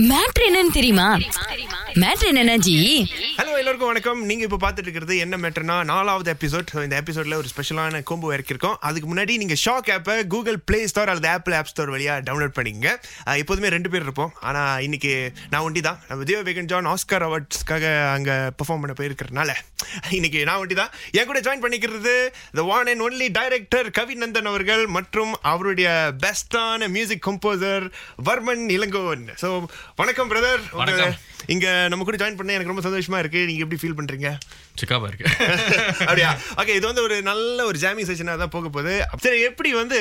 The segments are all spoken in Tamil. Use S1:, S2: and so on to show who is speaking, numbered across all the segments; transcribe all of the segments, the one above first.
S1: மேட்ரு என்னன்னு தெரியுமா? மேட்ரு என்னன்னா ஜி
S2: ஹலோ எல்லாருக்கும் வணக்கம். நீங்க இப்ப பாத்துட்டு இருக்கிறது என்ன மேட்டர்னா நாலாவது எபிசோட் இந்த எபிசோட்ல ஒரு ஸ்பெஷலான கோம்போ இறக்கிருக்கோம். அதுக்கு முன்னாடி நீங்க ஷாக் ஆப்பை கூகுள் பிளே ஸ்டோர் அல்லது ஆப்பிள் ஆப் ஸ்டோர் வழியா டவுன்லோட் பண்ணிங்க அஹ் எப்போதுமே ரெண்டு பேர் இருப்போம். ஆனா இன்னைக்கு நான் ஒண்டி தான். நம்ம தேவ வேகன் ஜான் ஆஸ்கார் அவார்ட்ஸ்க்காக அங்க பெர்ஃபார்ம் பண்ண போயிருக்கிறதுனால. இன்னைக்கு நான் ஒண்டி தான். என் கூட ஜாயின் பண்ணிக்கிறது the one and only director Kavi Nandan அவர்கள் மற்றும் அவருடைய பெஸ்டான music composer Varman Ilangovan. So வணக்கம் பிரதர். இங்க நம்ம கூட ஜாயின் பண்ண எனக்கு ரொம்ப சந்தோஷமா இருக்கு. நீங்க எப்படி ஃபீல் பண்றீங்க?
S3: சிக்காவா இருக்கு.
S2: அப்படியா? ஓகே இது வந்து ஒரு நல்ல ஒரு ஜாமிங் செஷனாக தான் போக போகுது. சரி எப்படி வந்து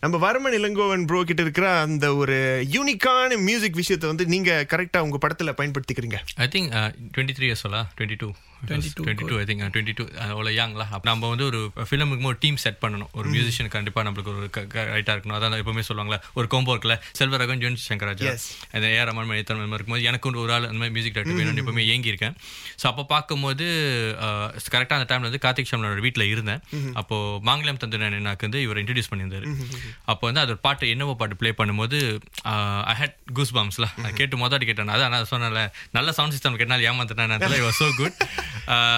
S2: நம்ம வர்மன் இளங்கோவன் ப்ரோ கிட்ட இருக்கிற அந்த ஒரு யூனிக்கான மியூசிக் விஷயத்தை வந்து நீங்க கரெக்டா உங்க படத்துல பயன்படுத்திக்கிறீங்க?
S3: I think twenty three years சொல்லா? Twenty two twenty two I think twenty two அவ்வளோ யங்ல நம்ம வந்து ஒரு ஃபிலிமுக்கு ஒரு டீம் செட் பண்ணணும். ஒரு மியூசிஷியன் கண்டிப்பாக நம்மளுக்கு ஒரு ரைட்டாக இருக்கணும். அதான் எப்பவுமே சொல்லுவாங்களே ஒரு கோம்போ இருக்குல்ல செல்வரகன் ஜோன் சங்கராஜா. அந்த ஏ ரமன் மணித்தன் இருக்கும்போது எனக்கு ஒரு ஆள் அந்த மாதிரி மியூசிக் டேரக்டர் வேணும்னு எப்பவுமே ஏங்கியிருக்கேன். ஸோ அப்போ பார்க்கும்போது கரெக்டாக அந்த டைமில் வந்து கார்த்திக் ஷம்லோட வீட்டில் இருந்தேன். அப்போ மாங்கிலம் தந்துரன் எனக்கு வந்து இவர் இன்ட்ரடியூஸ் பண்ணியிருந்தாரு. அப்போ வந்து அது பாட்டு என்னவோ பாட்டு ப்ளே பண்ணும்போது ஐ ஹேட் கூஸ் பாம்ஸ்ல கேட்டு மொதல் கேட்டேன். அதான் நான் சொன்னேன்ல. நல்ல சவுண்ட் சிஸ்டம் கேட்டால் ஏமாத்தினேன் அதெல்லாம் ஸோ குட்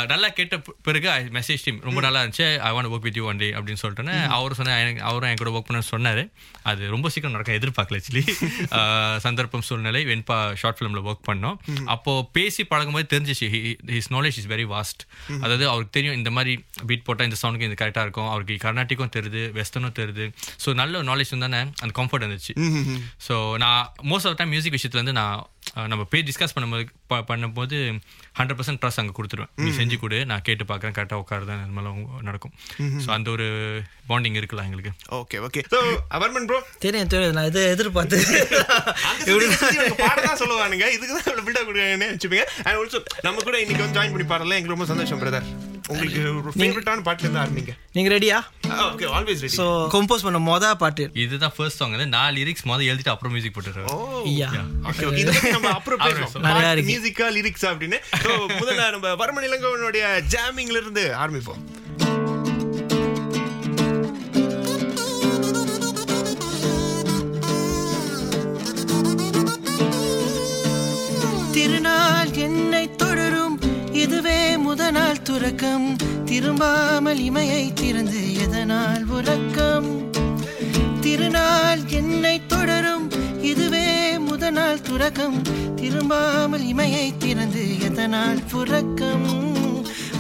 S3: நல்லா கேட்ட பிறகு ஐ மெசேஜ் டீம் ரொம்ப நல்லா இருந்துச்சு. I want work with you one day அப்படின்னு சொல்லிட்டேன்னு அவர் சொன்ன எனக்கு- அவரும் என் கூட ஒர்க் பண்ண சொன்னார். அது ரொம்ப சீக்கிரம் நடக்க எதிர்பார்க்கல ஆக்சுவலி சந்தர்ப்பம் சூழ்நிலை. வெண்பா ஷார்ட் ஃபிலிமில் ஒர்க் பண்ணோம். அப்போ பேசி பழகும்போது தெரிஞ்சிச்சு. His knowledge is very vast அதாவது அவருக்கு தெரியும் இந்த மாதிரி பீட் போட்டால் இந்த சவுண்டுக்கு இது கரெக்டாக இருக்கும். அவருக்கு கர்நாட்டிக்கும் தெரியுது வெஸ்டர்னும் தெரியுது. ஸோ நல்ல நாலேஜ் தானே அந்த கம்ஃபர்ட் இருந்துச்சு. ஸோ நான் மோஸ்ட் ஆஃப் டைம் மியூசிக் விஷயத்துலேருந்து நான் நம்ம போய் டிஸ்கஸ் பண்ணும்போது பண்ணும்போது ஹண்ட்ரட் பர்சன்ட் ட்ரஸ்ட் அங்கே கொடுத்துருவேன். நீ செஞ்சு கொடு நான் கேட்டு பார்க்குறேன் கரெக்டாக உட்காருதான் அது மாதிரிலாம் நடக்கும். ஸோ அந்த ஒரு பாண்டிங் இருக்கலாம் எங்களுக்கு.
S2: Okay okay so Varman bro
S4: தெரியும் தெரியும். நான் இதை எதிர்பார்த்து
S2: பாடதான் சொல்லுவானுங்க. இதுக்கு தான் பில்டப் கொடுக்குறாங்கன்னு வச்சுப்பீங்க. அண்ட் ஆல்சோ நம்ம கூட இன்னைக்கு வந்து ஜாயின் பண்ணி பாடல எங்களுக்கு ரொம்ப சந்தோஷம் பிரதர் உங்களுக்கு ஒரு ஃபேவரட்டான பாட்டுல இருந்து ஆரம்பிங்க.
S4: நீங்க ரெடியா
S2: okay always ready
S4: so compose பண்ண மொத பாட்டு.
S3: இதுதான் ஃபர்ஸ்ட் சாங் வந்து நான் லிரிக்ஸ் முதல்ல எழுதிட்டு அப்புறம் மியூசிக் போட்டுருவேன்
S4: ஐயா
S2: ஓகே ஓகே இதை நம்ம அப்புறம் பேசுவோம்.
S4: நிறையா இருக்கு.
S2: மியூசிக்கா லிரிக்ஸ் அப்படின்னு. So, முதல்ல நம்ம வர்மன் இளங்கோவனுடைய ஜாமிங்ல இருந்து ஆரம்பிப்போம்.
S4: திருநாள் என்னை இதுவே முதனால் துறக்கம். திரும்பாமல் இமையை திறந்து எதனால் உறக்கம்? திருநாள் என்னை தொடரும். இதுவே முதனால் துறக்கம். திரும்பாமல் இமையை திறந்து எதனால் புறக்கம்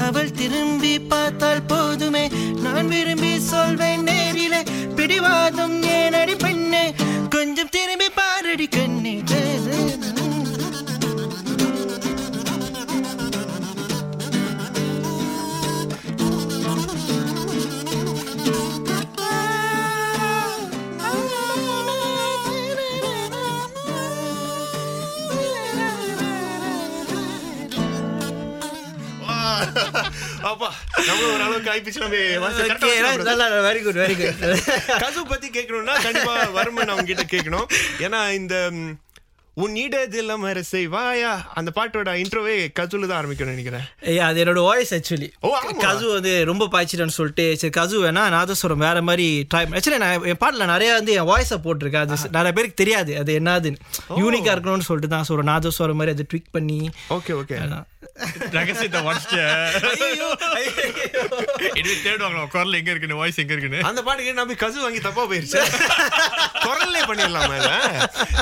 S4: அவள் திரும்பி பார்த்தால் போதுமே. நான் விரும்பி சொல்வேன் நேரிலே.
S2: பிடிவா நம்ம நம்ம.
S4: வெரி குட் வெரி குட்
S2: கசு பத்தி கேட்கணும்னா கண்டிப்பா வர்மன் அவங்க கிட்ட கேட்கணும். ஏன்னா இந்த உன் இடதெல்லாம் அரசை வாயா? அந்த பாட்டோட இன்ட்ரோவே கசுல தான் ஆரம்பிக்கணும்னு நினைக்கிறேன்.
S4: ஐயா அது என்னோட வாய்ஸ் ஆக்சுவலி. கசு வந்து ரொம்ப பாய்ச்சிட்டேன்னு சொல்லிட்டு சரி கசு வேணா நாதஸ்வரம் வேற மாதிரி ட்ரை ஆக்சுவலி நான் என் பாட்டில் நிறைய வந்து என் வாய்ஸை போட்டிருக்கேன். அது நிறைய பேருக்கு தெரியாது அது என்னதுன்னு. யூனிக்காக இருக்கணும்னு சொல்லிட்டு தான் சொல்கிறேன் நாதஸ்வரம் மாதிரி அதை ட்விக் பண்ணி.
S2: ஓகே ஓகே
S3: ரகசியத்தை இது தேடுவாங்களா? குரல் எங்க இருக்குன்னு வாய்ஸ் எங்க இருக்குன்னு?
S2: அந்த பாட்டுக்கு நம்ம கசு வாங்கி தப்பா போயிருச்சு. குரல்லே பண்ணிடலாமா?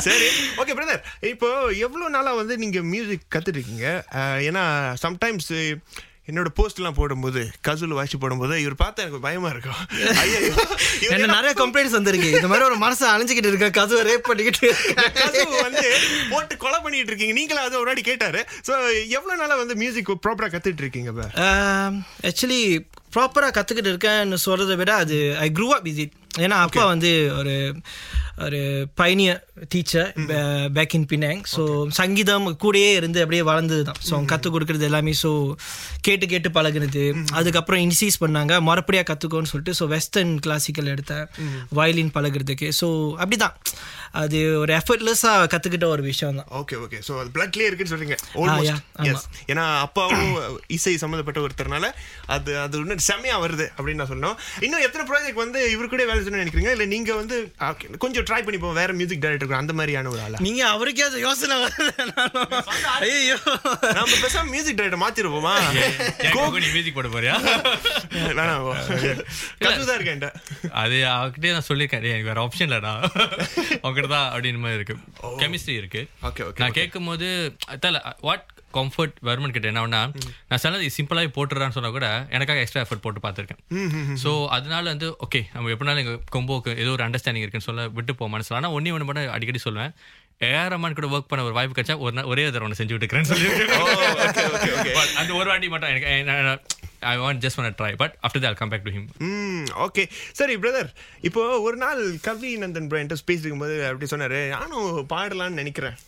S2: சரி. ஓகே பிரதர் இப்போ எவ்வளவு நாளா வந்து நீங்க மியூசிக் கத்துட்டு இருக்கீங்க? அஹ், ஏன்னா சம்டைம்ஸ் என்னோட போஸ்ட் எல்லாம் போடும்போது கசுல வாசி போடும்போது இவர் பார்த்தா எனக்கு பயமா இருக்கும்.
S4: என்ன நிறைய கம்ப்ளைண்ட்ஸ் வந்திருக்கு. இந்த மாதிரி ஒரு மனசை அழிஞ்சுக்கிட்டு இருக்க கசுவை ரேப் பண்ணிக்கிட்டு
S2: வந்து போட்டு கொலை பண்ணிட்டு இருக்கீங்க. நீங்களும் அது ஒரு வாட்டி கேட்டாரு. சோ எவ்வளவு நாளா வந்து மியூசிக் ப்ராப்பரா கத்துட்டு இருக்கீங்க?
S4: ஆக்சுவலி ப்ராப்பராக கற்றுக்கிட்டு இருக்கேன்னு சொல்கிறத விட அது ஐ க்ரூ அப் இட் ஏன்னா அப்பா வந்து ஒரு ஒரு pioneer teacher back in Penang so சங்கீதம் கூடயே இருந்து அப்படியே வளர்ந்தது தான். ஸோ அவங்க கற்றுக் கொடுக்குறது எல்லாமே ஸோ கேட்டு கேட்டு பழகுனது. அதுக்கப்புறம் இன்சீஸ் பண்ணாங்க. மறுபடியாக கற்றுக்கோன்னு சொல்லிட்டு ஸோ வெஸ்டர்ன் கிளாசிக்கல் எடுத்தேன். வயலின் பழகுறதுக்கு. ஸோ அப்படி தான் அது ஒரு எஃபர்ட்லெஸ்ஸாக கற்றுக்கிட்ட ஒரு விஷயம் தான்.
S2: ஓகே ஓகே சோ அது பிளட்லயே இருக்குன்னு சொல்றீங்க.
S4: Yeah,
S2: almost. எஸ் ஏன்னா அப்பாவும் இசை சம்மந்தப்பட்ட ஒருத்தர்னால அது அது இன்னும் செமையா வருது அப்படின்னு நான் சொன்னோம் இன்னும் எத்தனை ப்ராஜெக்ட் வந்து இவரு கூட வேலை செய்யணும்னு நினைக்கிறீங்க? இல்ல நீங்க வந்து okay, கொஞ்சம் ட்ரை பண்ணிப்போம் வேற மியூசிக் டைரக்டர் அந்த மாதிரியான ஒரு ஆளா?
S4: நீங்க அவருக்கே அது யோசனை ஐயோ
S2: நம்ம பேசாம மியூசிக் டைரக்டர் மாத்திருப்போமா
S3: நீ மியூசிக் போட போறியா?
S2: கஷ்டம் இருக்கேன்.
S3: அது அவகிட்டே நான் சொல்லியிருக்கேன். "டேய், எனக்கு வேற ஆப்ஷன் இல்லடா. அவங்ககிட்ட தான் அப்படின்னு மாதிரி இருக்கு. கெமிஸ்ட்ரி இருக்கு. நான் கேட்கும் போது வாட் கம்ஃபர்ட் வர்மன் கிட்ட என்னன்னா நான் சொன்னது சிம்பிளாகி போட்டுறான்னு சொன்னா கூட எனக்காக எக்ஸ்ட்ரா எஃபர்ட் போட்டு பார்த்துருக்கேன். ஸோ அதனால வந்து ஓகே நம்ம எப்படினாலும் எங்கள் கொம்போக்கு ஏதோ ஒரு அண்டர்ஸ்டாண்டிங் இருக்குன்னு சொல்ல விட்டு போக மனசில் ஆனால் ஒன்றே ஒன்று மட்டும் அடிக்கடி சொல்லுவேன். ஏஆர் ரமான் கூட ஒர்க் பண்ண ஒரு வாய்ப்பு கிடைச்சா ஒரு ஒரே தடவை ஒன்று செஞ்சு விட்டுக்கிறேன்னு சொல்லி அந்த ஒரு வாட்டி மட்டும் எனக்கு I want just one try but after that come back to him
S2: okay சரி பிரதர் இப்போ ஒரு நாள் கவி நந்தன் ப்ரோ என்கிட்ட ஸ்பீச் இருக்கும்போது அப்படி சொன்னாரு நானும் பாடலாம்னு நினைக்கிறேன்.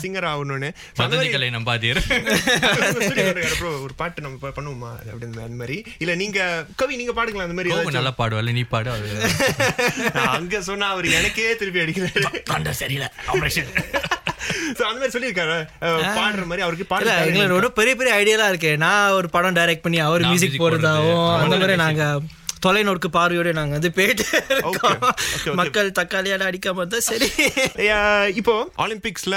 S2: சிங்கர் ஆகணும்னு.
S3: வதந்திகளை நம்பாதீர்.
S2: ஒரு பாட்டு நம்ம பண்ணுவோமா? அப்படின்னு அந்த மாதிரி. இல்ல நீங்க கவி நீங்க பாடுங்களா அந்த மாதிரி?
S3: நல்லா பாடுவல்ல நீ பாடு
S2: அங்க சொன்னா அவர் எனக்கே திருப்பி அடிக்கிறாரு.
S3: சரியில்லை.
S2: So, அந்த மாதிரி சொல்லியிருக்காரு பாடுற மாதிரி அவருக்கு
S4: இல்ல
S2: பாட
S4: எங்களுக்கு ரொம்ப பெரிய பெரிய ஐடியாலாம் இருக்கு நான் ஒரு படம் டைரக்ட் பண்ணி அவர் மியூசிக்
S3: music
S4: போடுறதாவும்
S3: போடுறது.
S4: அந்த மாதிரி
S3: music.
S4: நாங்க தொலைநோக்கு பார்வையோட நாங்க வந்து போயிட்டு. மக்கள் தக்காளியால அடிக்காம இருந்தா சரி
S2: இப்போ ஒலிம்பிக்ஸ்ல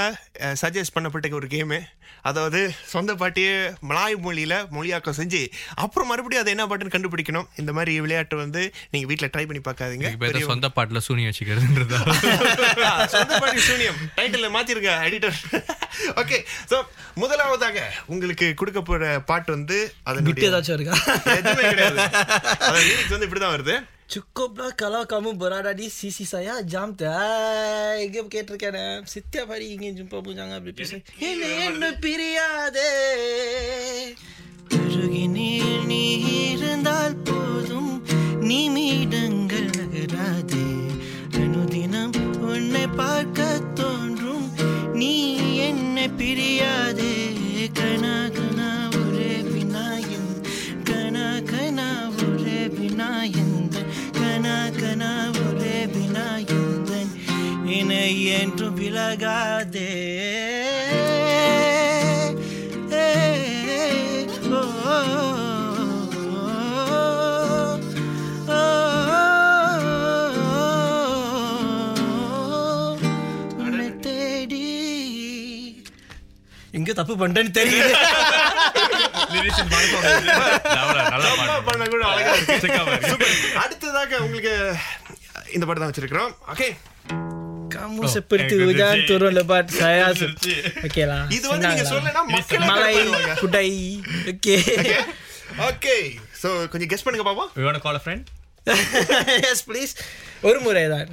S2: சஜஸ்ட் பண்ணப்பட்ட ஒரு கேமு அதாவது சொந்த பாட்டையே மலாய் மொழியில மொழியாக்கம் செஞ்சு அப்புறம் மறுபடியும் அதை என்ன பாட்டுன்னு கண்டுபிடிக்கணும்? இந்த மாதிரி விளையாட்டு வந்து நீங்க வீட்ல ட்ரை பண்ணி பார்க்காதீங்க.
S3: சொந்த பாட்டுல சூனி வச்சுக்கிறதுன்றதா?
S2: சொந்த பாட்டி சூனியம். டைட்டில் மாத்திருக்க எடிட்டர் ஓகே சோ முதலாவதாக உங்களுக்கு கொடுக்க போற பாட்டு வந்து
S4: விட்டு
S2: அதனுடைய
S4: ஏதாச்சும் இருக்கா?
S2: எதுவுமே கிடையாது. lyrics வந்து இப்படிதான் வருது.
S4: Cukup lah kalau kamu berada di sisi saya jam tay. Dia கேட்டிருக்கேன் setiap hari ingin jumpa pun jangan berpisah. Ini என்ன பிரியாதே அருகினில் நீ இருந்தால் போதும் நிமிடங்கள் நகராதே அனுதினம் உன்னை பார்க்க தோன்றும் நீ என்னை பிரியாதே கனா
S2: கூட அழகா இருக்கு.
S3: சிக்காம இருக்கு.
S2: Super. அடுத்ததாக உங்களுக்கு இந்த பாட்டு தான் வச்சிருக்கிறோம். Okay
S4: Kamu
S3: Oh,
S4: seperti
S3: eh,
S4: hujan
S3: kecil.
S4: turun lebat saya.
S3: Kecil.
S4: Okey lah.
S2: இது வந்து நீங்க. சொல்லனா மக்களே
S4: Malai
S2: கண்டுபிடிப்பாங்க.
S4: kudai. Okey.
S2: ஓகே சோ கொஞ்சம் கெஸ் பண்ணுங்க பாப்போம்
S3: You wanna call a friend?
S4: yes please. ஒரு முறை தான்.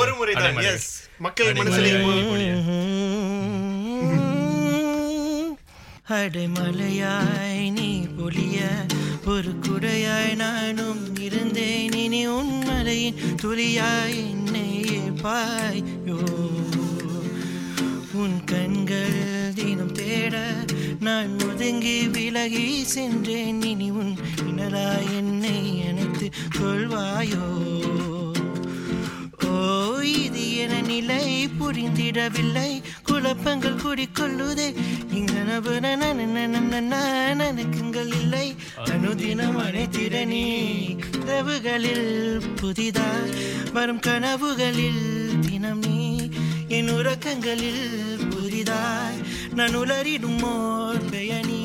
S2: ஒரு முறை தான். எஸ் மக்கள். மனசுல.
S4: அடைமலையாய் நீ பொழிய ஒரு குடையாய் நானும் இருந்தேன் இனி உன் மலையின் துளியாய் என்னை பாயோ ஒதுங்கி விலகி சென்றேன். இனி உன் இனலாய் என்னை அணைத்து கொள்வாயோ? ஓ இது என நிலை புரிந்திடவில்லை. குழப்பங்கள் குடிக்கொள்ளுதே. இங்கனவு நனக்குங்கள் இல்லை. அனுதினம் அனைத்திட நீ கனவுகளில் புதிதாய் வரும் கனவுகளில் தினம் நீ என் உறக்கங்களில் புதிதாய் நான் உளறிடும் ஓர் பெயனி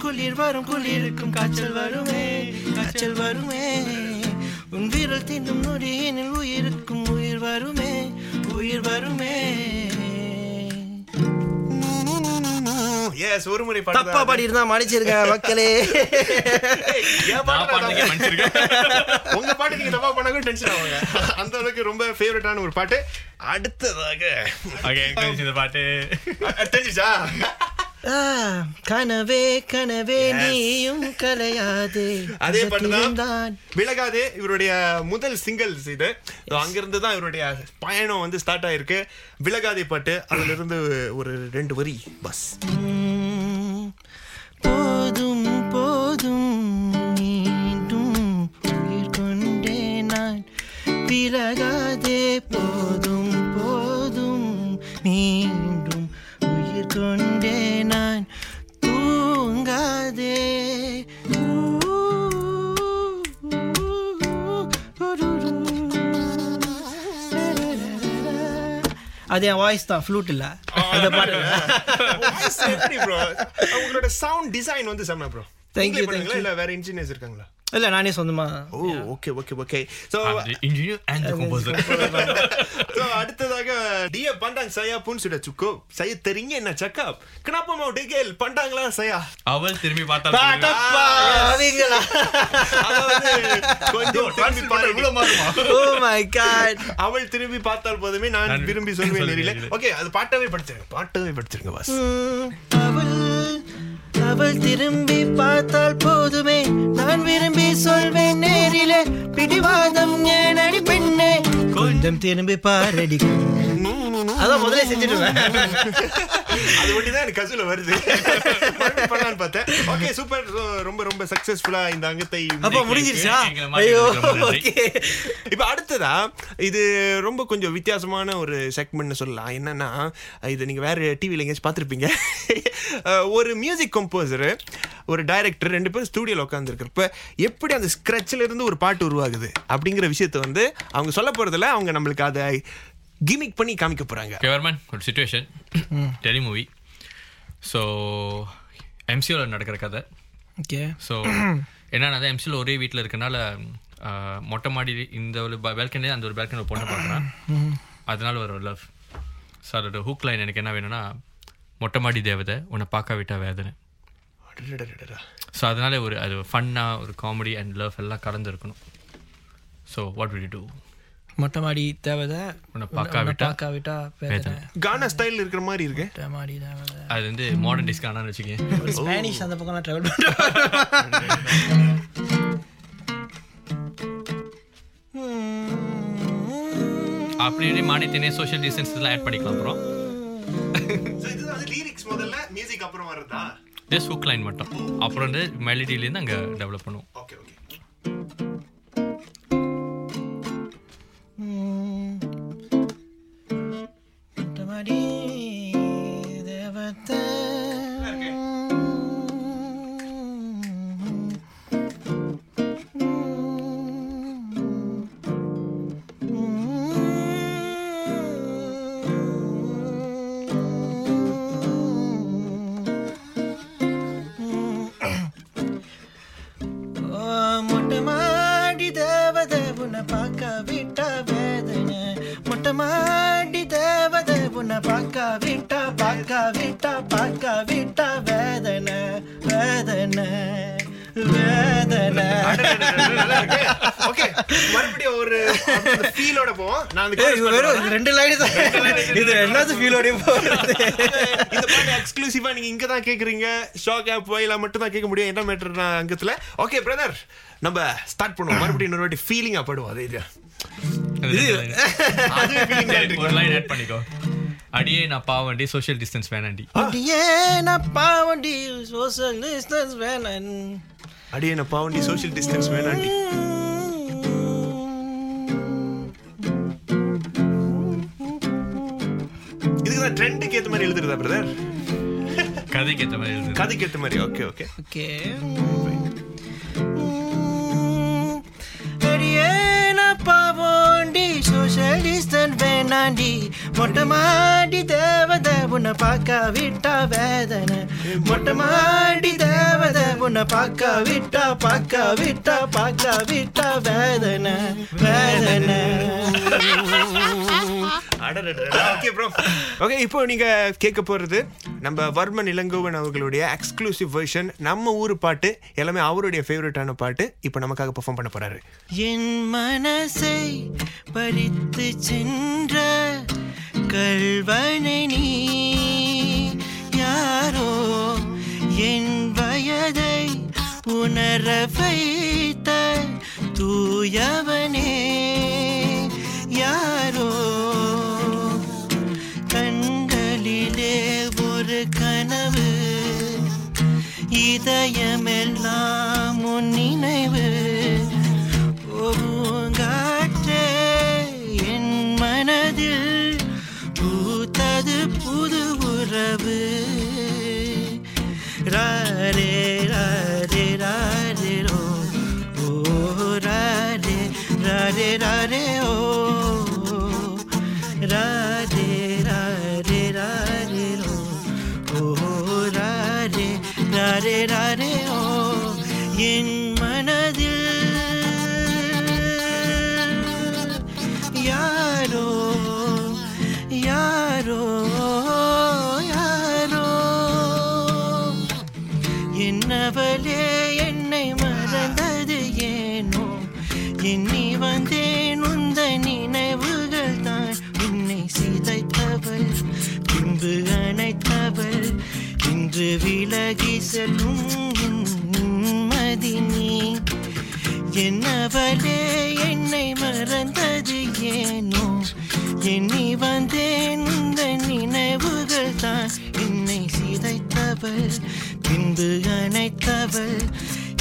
S4: குளிர் வரும் குளிருக்கும் காய்ச்சல் வருமே காய்ச்சல் வருமே. உன் வீரல் தின்னும் நொடியினில் உயிருக்கும் உயிர் வருமே உயிர் வருமே.
S2: எஸ் ஒரு முறை பாட்டு
S4: தப்பா பாடி இருந்தா மன்னிச்சிருங்க மக்களே.
S2: உங்க பாட்டு நீங்க தப்பா பண்ணா கூட டென்ஷன் ஆவாங்க அந்த அளவுக்கு ரொம்ப ஃபேவரட்டான ஒரு பாட்டு. அடுத்ததாக.
S3: இந்த பாட்டு.
S2: தெரிஞ்சுச்சா?
S4: ஆ, கனவே கனவே நீயும் கலையாதே.
S2: அதே பாட்டு தான்
S4: தான்
S2: விலகாதே இவருடைய முதல் சிங்கிள்ஸ் இது. அங்கிருந்து தான் இவருடைய பயணம் வந்து ஸ்டார்ட் ஆயிருக்கு. விலகாதே பாட்டு. அதுல இருந்து ஒரு ரெண்டு வரி. பஸ்
S4: உம், போதும் போதும் மீண்டும் உயிர் கொண்டே நான் விலகாதே. போதும் போதும் மீண்டும் உயிர் கொண்டே நான் அது என் வாய்ஸ் தான் ஃப்ளூட் இல்லை அந்த பாட்டு
S2: எப்படி bro? உங்களோட சவுண்ட் டிசைன் வந்து செம்ம ப்ரோ
S4: you.
S2: இல்ல வேற இன்ஜினியர்ஸ் இருக்காங்களா
S4: இல்ல நானே சொந்தமா.
S2: ஓ okay okay okay
S3: engineer and the composer.
S2: So, அடுத்ததாக டிய பண்டாங் சயா புன் சுட சுக்கோ. saya teringat nak cakap kenapa mau degel பண்டாங்களா சயா?
S3: அவள் திரும்பி
S4: பாட்டப்பா, அவங்களா?
S2: கொஞ்சம் திரும்பி பாருங்க.
S4: ஓ மை காட்
S2: அவள் திரும்பி பார்த்தால் போதுமே நான் விரும்பி சொல்வேன் நேரிலே. ஓகே அது பாட்டவே படிச்சிருங்க பாட்டவே படிச்சிருங்க பாஸ்.
S4: அவள் அவள் திரும்பி பார்த்தால் போதுமே. நான் விரும்பி சொல்வேன் நேரிலே பிடிவாதம் ஏனடி பெண்ணே. கொஞ்சம் திரும்பி பாரடி. அதான் முதல்ல செஞ்சிடுவேன்
S2: அது ஒண்டிதான் எனக்கு கசுல வருது. பண்ணலான்னு பார்த்தேன். ஓகே சூப்பர் ரொம்ப ரொம்ப சக்சஸ்ஃபுல்லா இந்த அங்கத்தை
S4: அப்ப முடிஞ்சிருச்சா? ஐயோ
S2: இப்ப அடுத்ததா இது ரொம்ப கொஞ்சம் வித்தியாசமான ஒரு செக்மெண்ட்னு சொல்லலாம். என்னன்னா இது நீங்க வேற டிவில எங்கேயாச்சும் பார்த்துருப்பீங்க. ஒரு மியூசிக் கம்போசர் ஒரு டைரக்டர் ரெண்டு பேரும் ஸ்டூடியோல உட்காந்துருக்கிறப்ப எப்படி அந்த ஸ்க்ரட்ச்ல இருந்து ஒரு பாட்டு உருவாகுது அப்படிங்கிற விஷயத்த வந்து அவங்க சொல்ல போறதுல அவங்க நம்மளுக்கு அதை கிமிக் பண்ணி காமிக்க போறாங்க.
S3: கேவர்மேன் ஒரு சுச்சுவேஷன் டெலி மூவி ஸோ எம்சிஓவில் நடக்கிற கதை.
S4: ஓகே
S3: ஸோ என்னன்னா எம்சியில் ஒரே வீட்டில் இருக்கனால மொட்டை மாடி இந்த ஒரு பேல்கனி அந்த ஒரு பேல்கனி ஒரு பொண்ணை பார்க்குறான். அதனால ஒரு லவ் ஸோ அதோட ஹூக் லைன் எனக்கு என்ன வேணும்னா மொட்டை மாடி தேவதை உன்னை பார்க்க விட்டா வேதனை. ஸோ அதனால ஒரு அது ஃபன்னாக ஒரு காமெடி அண்ட் லவ் எல்லாம் கலந்து இருக்கணும். ஸோ வாட் வில் டூ
S4: மொட்டை மாடி தேவதை
S3: உன்னை பார்க்க விட்டா
S2: கானா ஸ்டைல் இருக்கிற மாதிரி இருக்கு.
S4: மொட்டை மாடி தேவதை.
S3: அது வந்து மாடர்ன் டிஸ்க் ஆனால் வச்சுக்கேன்
S4: ஸ்பானிஷ் அந்த பக்கம் ட்ராவல் பண்ணுறேன்
S3: அப்படி மானியத்தினே சோஷியல் டிஸ்டன்ஸ் எல்லாம் ஆட் பண்ணிக்கலாம் அப்புறம்
S2: லிரிக்ஸ் முதல்ல மியூசிக் அப்புறம் வருதா?
S3: ஜஸ்ட் ஹுக் லைன் மட்டும். அப்புறம் வந்து மெலடியிலேருந்து அங்கே டெவலப் பண்ணுவோம்.
S4: மாடி தேவதை உன்னை பார்க்க விட்டா பார்க்க விட்டா பார்க்க விட்டா வேதனை வேதனை வேதனை.
S2: ஓகே மறுபடியும் ஒரு ஃபீலோட போவோம். நான்
S4: வெறும். ரெண்டு லைன் தான். இது ரெண்டாவது ஃபீலோடய போகிறது
S2: இந்த பாட்டு எக்ஸ்க்ளூசிவா நீங்க இங்க தான் கேக்குறீங்க. ஷாக் ஆப் வாயில மட்டும் தான் கேட்க முடியும். என்ன மேட்டர் அங்கத்துல? ஓகே பிரதர் நம்ம ஸ்டார்ட் பண்ணுவோம். மறுபடியும் இன்னொரு வாட்டி ஃபீலிங்கா படுவோம். அது
S3: ஒரு லைன் ஆட் பண்ணிக்கோ. அடியே நான் பாவண்டி சோஷியல் டிஸ்டன்ஸ் வேணாண்டி
S4: அப்படியே நான் பாவண்டி சோஷியல் டிஸ்டன்ஸ் வேணன்
S2: அடியே நான் பாவண்டி சோஷியல் டிஸ்டன்ஸ் வேணாண்டி இதுக்கு தான் ட்ரெண்டுக்கு ஏத்த மாதிரி எழுதுறதா பிரதர்
S3: கதைக்கு ஏற்ற
S2: கதைக்கு மாதிரி ஓகே ஓகே
S4: ஓகே பாவோண்டி வேணாண்டி. மொட்டை மாடி தேவத உன்னை பார்க்க விட்டா வேதனை. மொட்டை மாடி தேவத உன்னை பார்க்க விட்டா பார்க்க விட்டா பார்க்க விட்டா வேதனை. வேதனை.
S2: ஓகே ப்ரோ ஓகே இப்போ நீங்க கேட்க போறது நம்ம வர்மன் இளங்கோவன் அவர்களுடைய எக்ஸ்க்ளூசிவ் வெர்ஷன் நம்ம ஊர் பாட்டு எல்லாமே அவருடைய ஃபேவரட்டான பாட்டு இப்போ நமக்காக பெர்ஃபார்ம் பண்ண போறாரு.
S4: என் மனசை பறித்து சென்ற கல்வனை நீ யாரோ? என் வயதை உணர வைத்த தூயவனே. I didn't. விலகி செல்லும் மதினி என்னவளே என்னை மறந்தது ஏனோ? எண்ணி வந்தேன் இந்த நினைவுகள் தான். என்னை சிதைத்தவள் பின்பு அணைத்தவள்.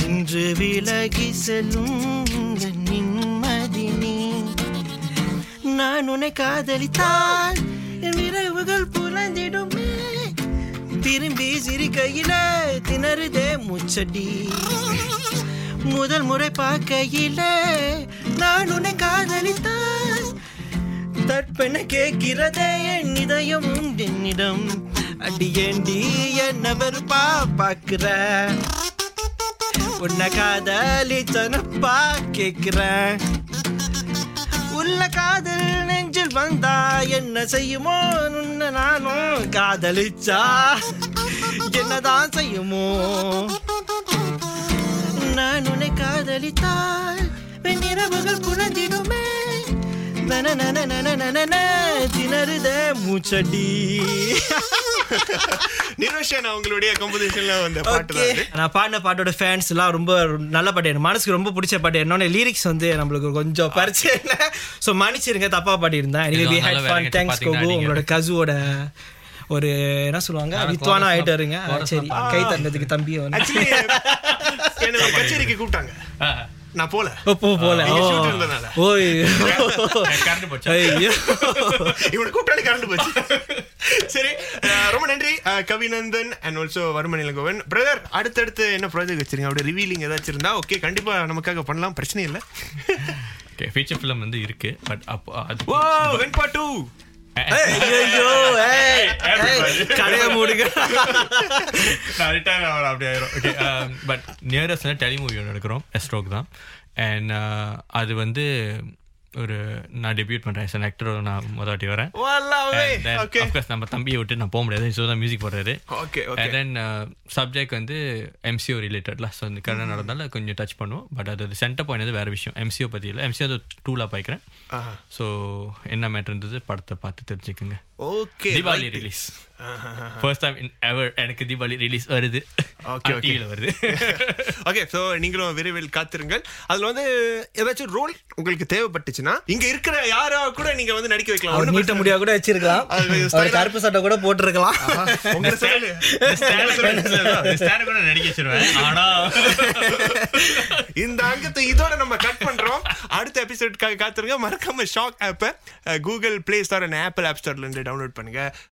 S4: இன்று விலகி செல்லும் இந்த நிம்மதி நீ. நான் உன்னை காதலித்தால் என் விரைவுகள் புலந்திடுமே. திரும்பி சிரிக்கையில திணறுதே முச்சடி முதல் முறை பார்க்கையில நான் உன்னை காதலித்தான். தற்பென கேட்கிறதே என் இதயம் என்னிடம். அடியேண்டி என்ன வெறுப்பா பார்க்கிற? உன்னை காதலித்தனப்பா கேக்குறேன் உள்ள காதல் வந்தா என்ன செய்யுமோ உன்னை நானும் காதலிச்சா? என்னதான் செய்யுமோ? நான் உன்னை காதலித்தால் வெண்ணிரவுகள் புலந்திடுமே திணறுத மூச்சடி
S2: நிரோஷன் அவங்களுடைய கம்போசிஷன்ல வந்த பாட்டு
S4: நான் பாடின பாட்டோட ஃபேன்ஸ் எல்லாம் ரொம்ப நல்ல பாட்டு எனக்கு மனசுக்கு ரொம்ப பிடிச்ச பாட்டு என்னோட லிரிக்ஸ் வந்து நம்மளுக்கு கொஞ்சம் பரிச்சை ஸோ மன்னிச்சிருங்க தப்பா பாடியிருந்தேன் வி ஹேட் ஃபன் தேங்க்ஸ்
S3: பாத்தீங்கன்னா
S4: கோகு உங்களோட கசுவோட ஒரு என்ன சொல்லுவாங்க
S3: நான்
S4: வித்வானா
S3: chorus
S4: ஆயிட்டு வருங்க சரி கை தந்ததுக்கு தம்பி வந்து
S2: கச்சேரிக்கு கூப்பிட்டாங்க நான் போல.
S4: போல. ஓய்.
S3: கரண்ட் போச்சு?
S2: இவனை கூப்பிட்டாலே கரண்ட் போச்சு. சரி ரொம்ப நன்றி Kavinandhan and also Varuman Ilangovan brother அடுத்தடுத்து என்ன ப்ராஜெக்ட் வச்சிருங்க அப்படியே ரிவீலிங் ஏதாச்சும் இருந்தா ஓகே கண்டிப்பா நமக்காக பண்ணலாம். பிரச்சனை இல்லை.
S3: ஓகே ஃபீச்சர் ஃபிலிம் வந்து இருக்கு பட் அப்போ அது
S2: ஓ வெண்பா டூ
S4: ஐயோ கடையை மூடுங்க.
S3: நான் ரிட்டையர் ஆகிற அப்படி ஆயிரும். ஓகே பட் நியரஸ்ட் டெலிமூவி ஒன்று எடுக்கிறோம் எஸ்ட்ரோக் தான். அண்ட் அது வந்து ஒரு நான் டெபியூட் பண்ணுறேன் எஸ் ஆக்டர் நான் முதல் வாட்டி வரேன். Of course, நம்ம தம்பியை விட்டு நான் போக முடியாது. ஸோ தான் மியூசிக் போடுறாரு.
S2: ஓகே
S3: தென் சப்ஜெக்ட் வந்து எம்சிஓ ரிலேட்டட்ல ஸோ இந்த கடன் நடந்தால கொஞ்சம் டச் பண்ணுவோம். பட் அது சென்டர் பாயிண்ட் வேற விஷயம். எம்சிஓ பற்றி இல்லை. எம்சிஓ அது டூலாக பாய்க்கிறேன். ஸோ என்ன மேட்டர் இருந்தது? படத்தை பார்த்து தெரிஞ்சுக்குங்க.
S2: Okay
S3: Deepavali release first time in ever எனக்கு தீபாவளி ரிலீஸ் வருது.
S2: Okay, okay.
S3: டிவியில் வருது.
S2: ஓகே ஸோ நீங்களும் விரைவில் காத்திருங்கள். அதுல வந்து ஏதாச்சும் ரோல் உங்களுக்கு தேவைப்பட்டுச்சுன்னா இங்க இருக்கிற யாரா கூட நீங்க வந்து நடிக்க வைக்கலாம்.
S4: அவர் நீட்ட முடியா கூட வச்சிருக்கலாம். அவர் கருப்பு சட்டை கூட போட்டிருக்கலாம்.
S2: உங்க style.
S3: ஸ்டாண்ட் கூட நடிக்க வச்சிருவேன். ஆனா
S2: இந்த அங்கத்தை இதோட நம்ம கட் பண்றோம். அடுத்த எபிசோட்காக காத்துருங்க. மறக்காம ஷாக் ஆப்பை Google Play Store and Apple App ஸ்டோர்ல இருந்து டவுன்லோட் பண்ணுங்கள்